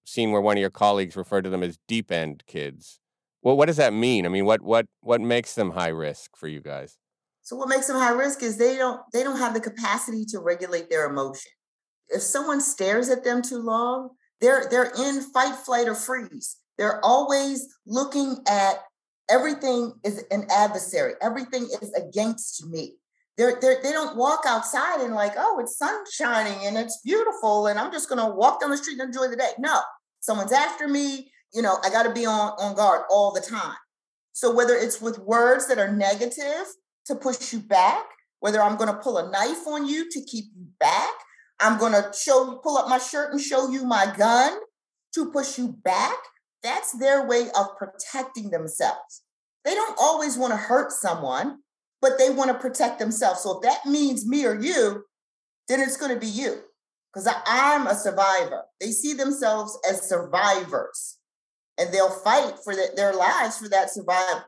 seen where one of your colleagues referred to them as deep end kids. Well, what does that mean? I mean, what what what makes them high risk for you guys? So what makes them high risk is they don't they don't have the capacity to regulate their emotion. If someone stares at them too long, they're they're in fight, flight, or freeze. They're always looking at everything is an adversary. Everything is against me. They're, they're, they don't walk outside and like, oh, it's sun shining and it's beautiful, and I'm just gonna walk down the street and enjoy the day. No, someone's after me you know, I got to be on, on guard all the time. So whether it's with words that are negative to push you back, whether I'm going to pull a knife on you to keep you back, I'm going to show you, pull up my shirt and show you my gun to push you back. That's their way of protecting themselves. They don't always want to hurt someone, but they want to protect themselves. So if that means me or you, then it's going to be you because I'm a survivor. They see themselves as survivors and they'll fight for the, their lives for that survival.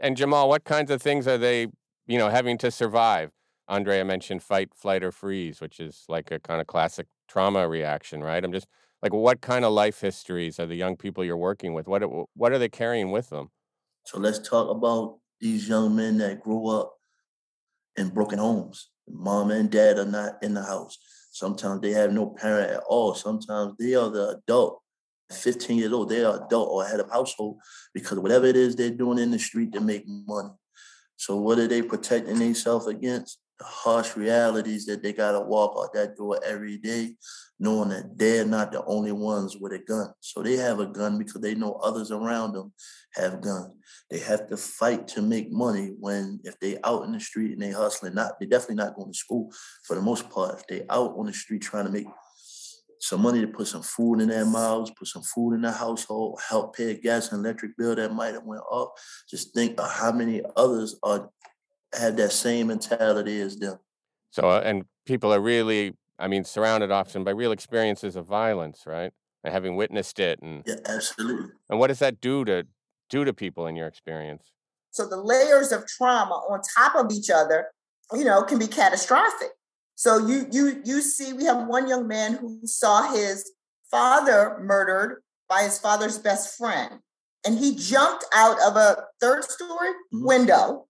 And Jamal, what kinds of things are they, you know, having to survive? Andrea mentioned fight, flight, or freeze, which is like a kind of classic trauma reaction, right? I'm just like, what kind of life histories are the young people you're working with? What what are they carrying with them? So let's talk about these young men that grew up in broken homes. Mom and dad are not in the house. Sometimes they have no parent at all. Sometimes they are the adult 15 years old, they are adult or head of household because whatever it is they're doing in the street to make money. So what are they protecting themselves against? The harsh realities that they gotta walk out that door every day, knowing that they're not the only ones with a gun. So they have a gun because they know others around them have guns. They have to fight to make money when if they out in the street and they hustling, not they definitely not going to school for the most part. If they out on the street trying to make some money to put some food in their mouths, put some food in their household, help pay a gas and electric bill that might have went up. Just think of how many others are have that same mentality as them. So, uh, and people are really, I mean, surrounded often by real experiences of violence, right? and having witnessed it and Yeah, absolutely. and what does that do to do to people in your experience? So the layers of trauma on top of each other, you know, can be catastrophic. So you you you see, we have one young man who saw his father murdered by his father's best friend, and he jumped out of a third story Mhm. window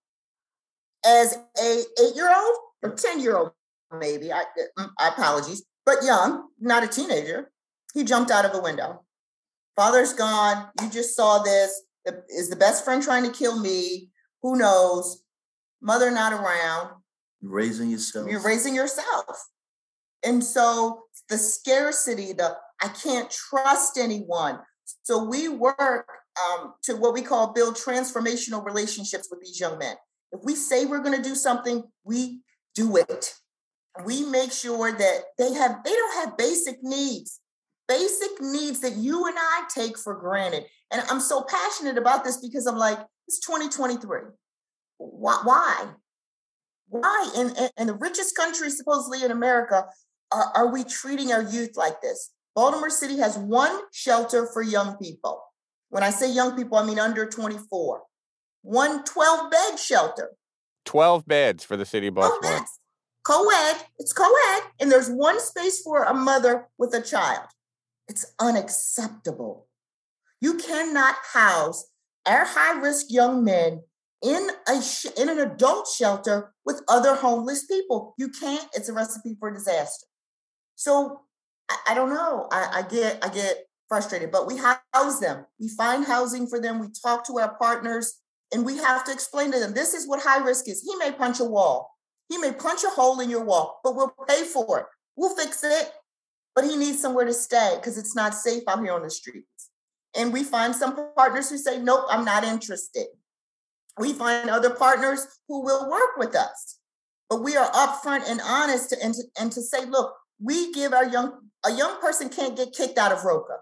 as a eight year old or ten year old, maybe. I, mm, I apologies, but young, not a teenager. He jumped out of a window. Father's gone. You just saw this. Is the best friend trying to kill me? Who knows? Mother not around. Raising yourself. You're raising yourself. And so the scarcity, the I can't trust anyone. So we work um, to what we call build transformational relationships with these young men. If we say we're going to do something, we do it. We make sure that they have they don't have basic needs, basic needs that you and I take for granted. And I'm so passionate about this because I'm like, it's 2023. Why? Why? In, in, the richest country, supposedly in America, are, are we treating our youth like this? Baltimore City has one shelter for young people. When I say young people, I mean under 24. One 12 bed shelter. 12 beds for the city of 12 Baltimore. beds. Co-ed. It's co-ed. And there's one space for a mother with a child. It's unacceptable. You cannot house our high-risk young men in a sh- in an adult shelter with other homeless people. You can't. It's a recipe for disaster. So I, I don't know. I, I get I get frustrated, but we house them. We find housing for them. We talk to our partners, and we have to explain to them this is what high risk is. He may punch a wall. He may punch a hole in your wall, but we'll pay for it. We'll fix it. But he needs somewhere to stay because it's not safe out here on the streets. And we find some partners who say, nope, I'm not interested. We find other partners who will work with us. But we are upfront and honest to, and, to, and to say, look, we give our young, a young person can't get kicked out of Roca.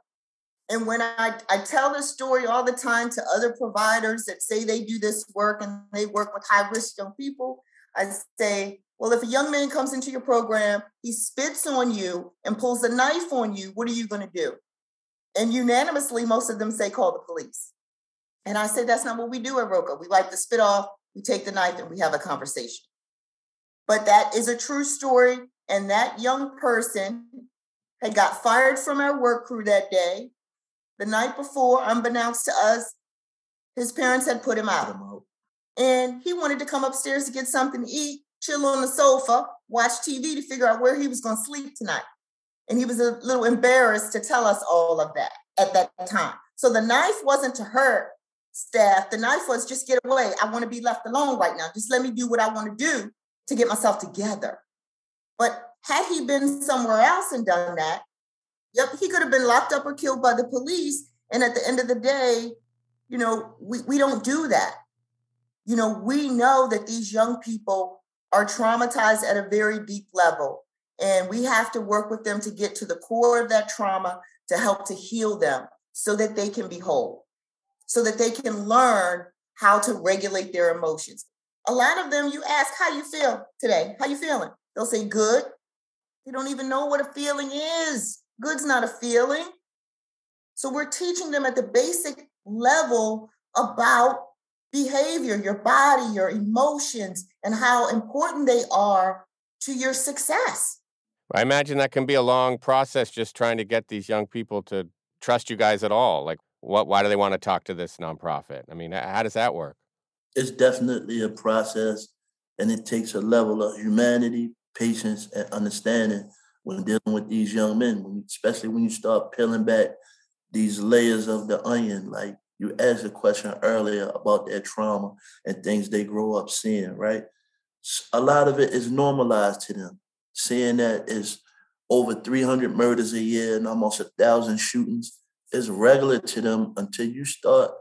And when I, I tell this story all the time to other providers that say they do this work and they work with high risk young people, I say, well, if a young man comes into your program, he spits on you and pulls a knife on you, what are you going to do? And unanimously, most of them say, call the police. And I say, that's not what we do at Roca. We wipe the spit off, we take the knife, and we have a conversation. But that is a true story. And that young person had got fired from our work crew that day. The night before, unbeknownst to us, his parents had put him Put out. 'em out. And he wanted to come upstairs to get something to eat, chill on the sofa, watch TV to figure out where he was going to sleep tonight. And he was a little embarrassed to tell us all of that at that time. So the knife wasn't to hurt staff. The knife was just get away. I want to be left alone right now. Just let me do what I want to do to get myself together. But had he been somewhere else and done that, yep, he could have been locked up or killed by the police. And at the end of the day, you know, we, we don't do that. You know, we know that these young people are traumatized at a very deep level. And we have to work with them to get to the core of that trauma to help to heal them so that they can be whole, so that they can learn how to regulate their emotions. A lot of them, you ask, how you feel today? How you feeling? They'll say good. They don't even know what a feeling is. Good's not a feeling. So we're teaching them at the basic level about behavior, your body, your emotions, and how important they are to your success. I imagine that can be a long process just trying to get these young people to trust you guys at all. Like, what? Why do they want to talk to this nonprofit? I mean, how does that work? It's definitely a process, and it takes a level of humanity, patience, and understanding when dealing with these young men. Especially when you start peeling back these layers of the onion, like you asked a question earlier about their trauma and things they grow up seeing, right? A lot of it is normalized to them. Seeing that is over 300 murders a year and almost a thousand shootings is regular to them until you start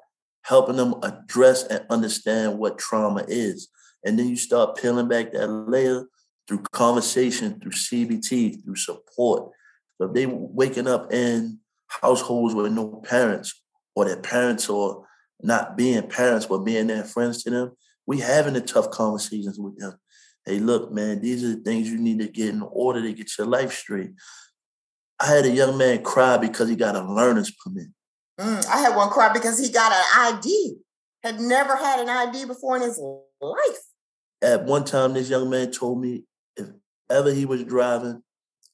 helping them address and understand what trauma is. And then you start peeling back that layer through conversation, through CBT, through support. So if they waking up in households with no parents, or their parents are not being parents but being their friends to them, we having the tough conversations with them. Hey, look, man, these are the things you need to get in order to get your life straight. I had a young man cry because he got a learner's permit. Mm, I had one cry because he got an ID. Had never had an ID before in his life. At one time, this young man told me if ever he was driving,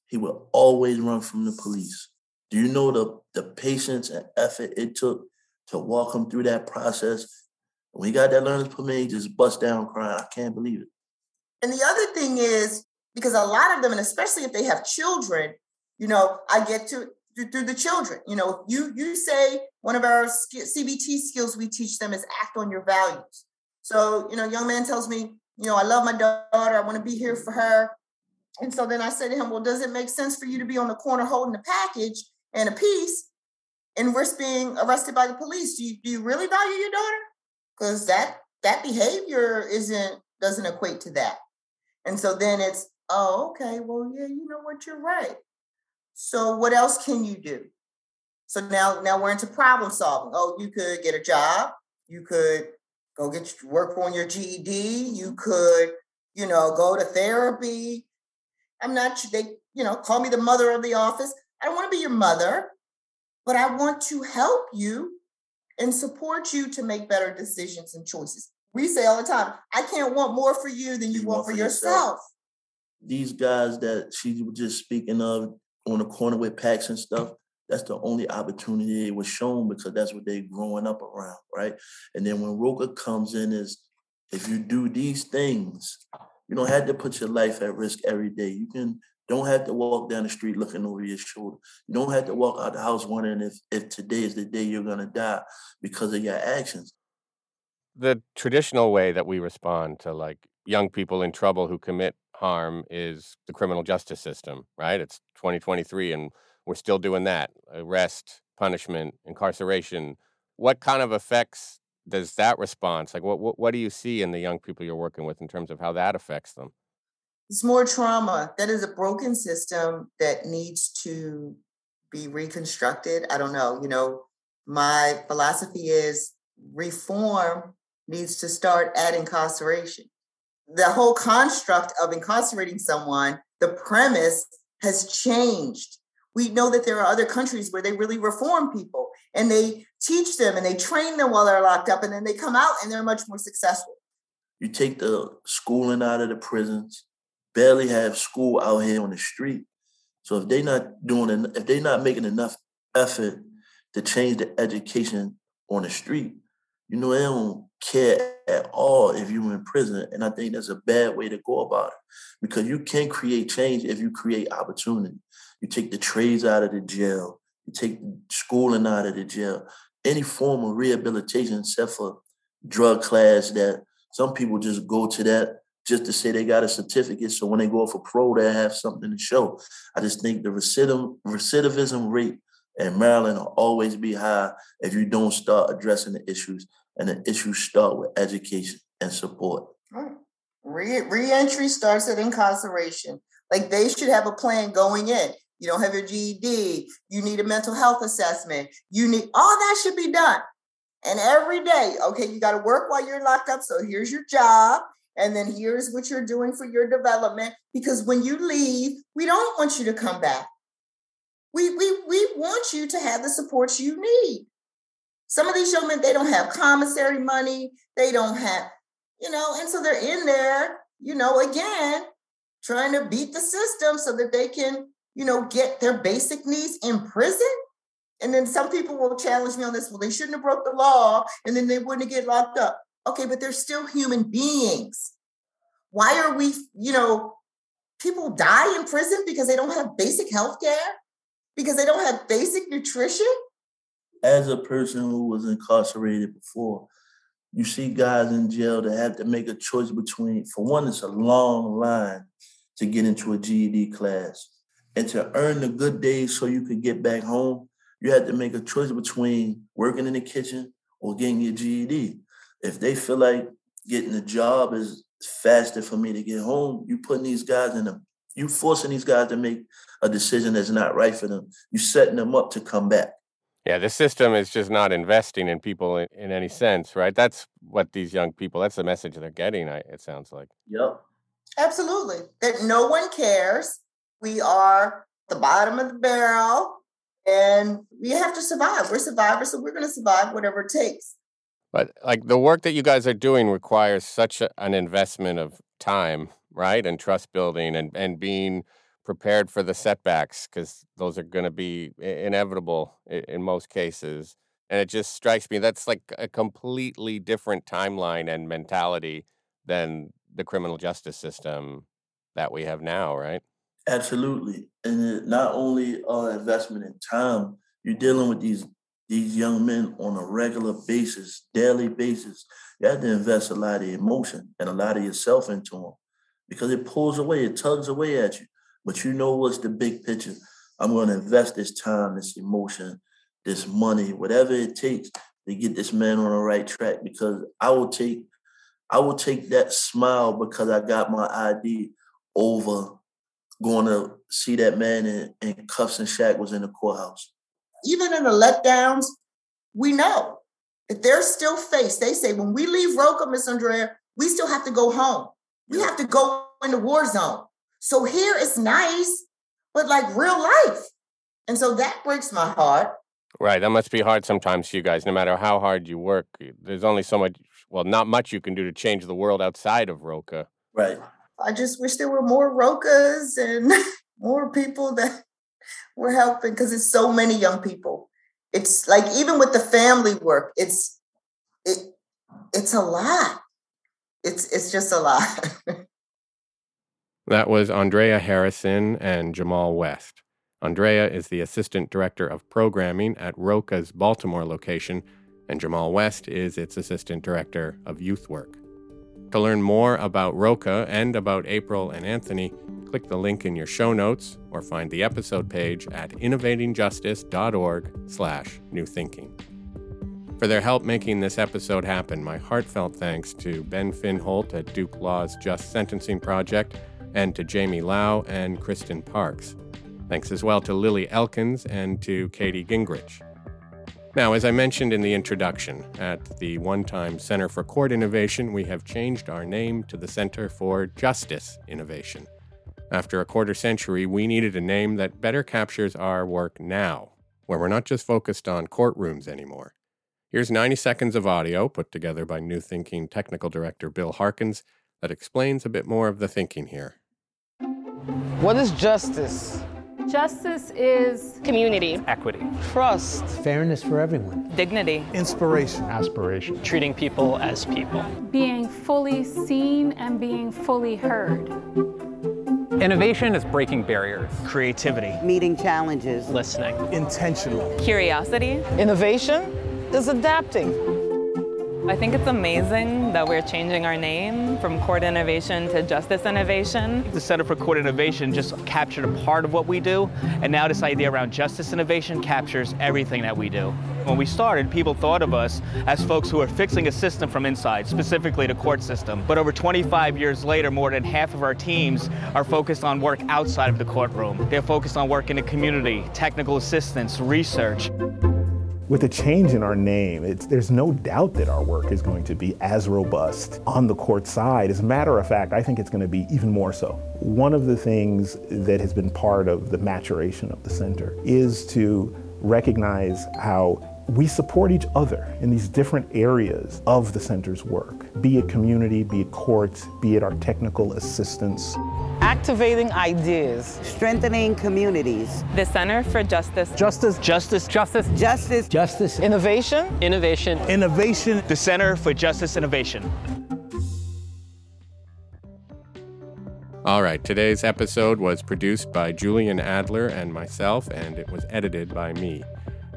he would always run from the police. Do you know the, the patience and effort it took to walk him through that process? When he got that learner's permit, he just bust down crying. I can't believe it. And the other thing is, because a lot of them, and especially if they have children, you know, I get to through, the children. You know, you you say one of our CBT skills we teach them is act on your values. So, you know, young man tells me, you know, I love my daughter. I want to be here for her. And so then I said to him, well, does it make sense for you to be on the corner holding a package and a piece and risk being arrested by the police? Do you, do you really value your daughter? Because that that behavior isn't doesn't equate to that. And so then it's, oh, okay, well, yeah, you know what, you're right. So what else can you do? So now, now we're into problem solving. Oh, you could get a job. You could go get work on your GED. You could, you know, go to therapy. I'm not. They, you know, call me the mother of the office. I don't want to be your mother, but I want to help you and support you to make better decisions and choices we say all the time, I can't want more for you than you, you want, want, for yourself. yourself. These guys that she was just speaking of on the corner with packs and stuff, that's the only opportunity it was shown because that's what they're growing up around, right? And then when Roca comes in is if you do these things, you don't have to put your life at risk every day. You can don't have to walk down the street looking over your shoulder. You don't have to walk out the house wondering if, if today is the day you're gonna die because of your actions the traditional way that we respond to like young people in trouble who commit harm is the criminal justice system, right? It's 2023 and we're still doing that. Arrest, punishment, incarceration. What kind of effects does that response like what, what what do you see in the young people you're working with in terms of how that affects them? It's more trauma. That is a broken system that needs to be reconstructed. I don't know, you know, my philosophy is reform needs to start at incarceration. The whole construct of incarcerating someone, the premise has changed. We know that there are other countries where they really reform people and they teach them and they train them while they're locked up and then they come out and they're much more successful. You take the schooling out of the prisons, barely have school out here on the street. So if they're not doing if they're not making enough effort to change the education on the street, you know, they don't care at all if you're in prison. And I think that's a bad way to go about it because you can create change if you create opportunity. You take the trades out of the jail, you take schooling out of the jail, any form of rehabilitation except for drug class that some people just go to that just to say they got a certificate. So when they go for parole, they have something to show. I just think the recidiv- recidivism rate in Maryland will always be high if you don't start addressing the issues and the issues start with education and support. Right. Re- reentry starts at incarceration. Like they should have a plan going in. You don't have your GED. You need a mental health assessment. You need all that should be done. And every day, okay, you got to work while you're locked up. So here's your job. And then here's what you're doing for your development. Because when you leave, we don't want you to come back. We, we, we want you to have the support you need. Some of these young men, they don't have commissary money. They don't have, you know, and so they're in there, you know, again, trying to beat the system so that they can, you know, get their basic needs in prison. And then some people will challenge me on this. Well, they shouldn't have broke the law and then they wouldn't get locked up. Okay, but they're still human beings. Why are we, you know, people die in prison because they don't have basic health care, because they don't have basic nutrition? as a person who was incarcerated before, you see guys in jail that have to make a choice between, for one, it's a long line to get into a GED class. And to earn the good days so you could get back home, you had to make a choice between working in the kitchen or getting your GED. If they feel like getting a job is faster for me to get home, you putting these guys in a you forcing these guys to make a decision that's not right for them. You setting them up to come back. Yeah, the system is just not investing in people in, in, any sense, right? That's what these young people, that's the message they're getting, it sounds like. Yep. Absolutely. That no one cares. We are the bottom of the barrel, and we have to survive. We're survivors, so we're going to survive whatever it takes. But like the work that you guys are doing requires such a, an investment of time, right? And trust building and, and being prepared for the setbacks because those are going to be inevitable in, most cases. And it just strikes me that's like a completely different timeline and mentality than the criminal justice system that we have now, right? Absolutely. And not only uh, investment in time, you're dealing with these these young men on a regular basis, daily basis. You have to invest a lot of emotion and a lot of yourself into them because it pulls away, it tugs away at you. But you know what's the big picture? I'm going to invest this time, this emotion, this money, whatever it takes to get this man on the right track because I will take I will take that smile because I got my ID over going to see that man in, in cuffs and shackles in the courthouse. Even in the letdowns, we know if they're still faced, they say when we leave Roca, Miss Andrea, we still have to go home. We have to go in the war zone. So here it's nice, but like real life. And so that breaks my heart. Right. That must be hard sometimes for you guys, no matter how hard you work. There's only so much, well, not much you can do to change the world outside of Roca. Right. I just wish there were more Rocas and more people that were helping because it's so many young people. It's like even with the family work, it's it it's a lot. It's it's just a lot. that was Andrea Harrison and Jamal West. Andrea is the Assistant Director of Programming at Roca's Baltimore location, and Jamal West is its Assistant Director of Youth Work. To learn more about Roca and about April and Anthony, click the link in your show notes or find the episode page at innovatingjustice.org slash newthinking. For their help making this episode happen, my heartfelt thanks to Ben Finholt at Duke Law's Just Sentencing Project and to Jamie Lau and Kristen Parks. Thanks as well to Lily Elkins and to Katie Gingrich. Now, as I mentioned in the introduction, at the one time Center for Court Innovation, we have changed our name to the Center for Justice Innovation. After a quarter century, we needed a name that better captures our work now, where we're not just focused on courtrooms anymore. Here's 90 seconds of audio put together by New Thinking Technical Director Bill Harkins that explains a bit more of the thinking here. What is justice? Justice is community, equity, trust, fairness for everyone, dignity, inspiration, aspiration, treating people as people, being fully seen and being fully heard. Innovation is breaking barriers, creativity, meeting challenges, listening, intentional, curiosity, innovation is adapting. I think it's amazing that we're changing our name from Court Innovation to Justice Innovation. The Center for Court Innovation just captured a part of what we do, and now this idea around justice innovation captures everything that we do. When we started, people thought of us as folks who are fixing a system from inside, specifically the court system. But over 25 years later, more than half of our teams are focused on work outside of the courtroom. They're focused on work in the community, technical assistance, research. With a change in our name, there's no doubt that our work is going to be as robust on the court side. As a matter of fact, I think it's going to be even more so. One of the things that has been part of the maturation of the center is to recognize how we support each other in these different areas of the center's work, be it community, be it courts, be it our technical assistance. Activating ideas, strengthening communities. The Center for Justice. Justice. Justice. Justice. Justice. Justice. Innovation. Innovation. Innovation. The Center for Justice Innovation. All right, today's episode was produced by Julian Adler and myself, and it was edited by me.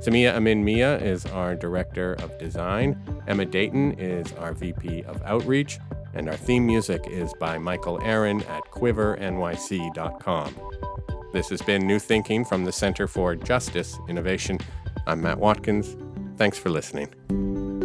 Samia Amin Mia is our Director of Design. Emma Dayton is our VP of Outreach. And our theme music is by Michael Aaron at quivernyc.com. This has been New Thinking from the Center for Justice Innovation. I'm Matt Watkins. Thanks for listening.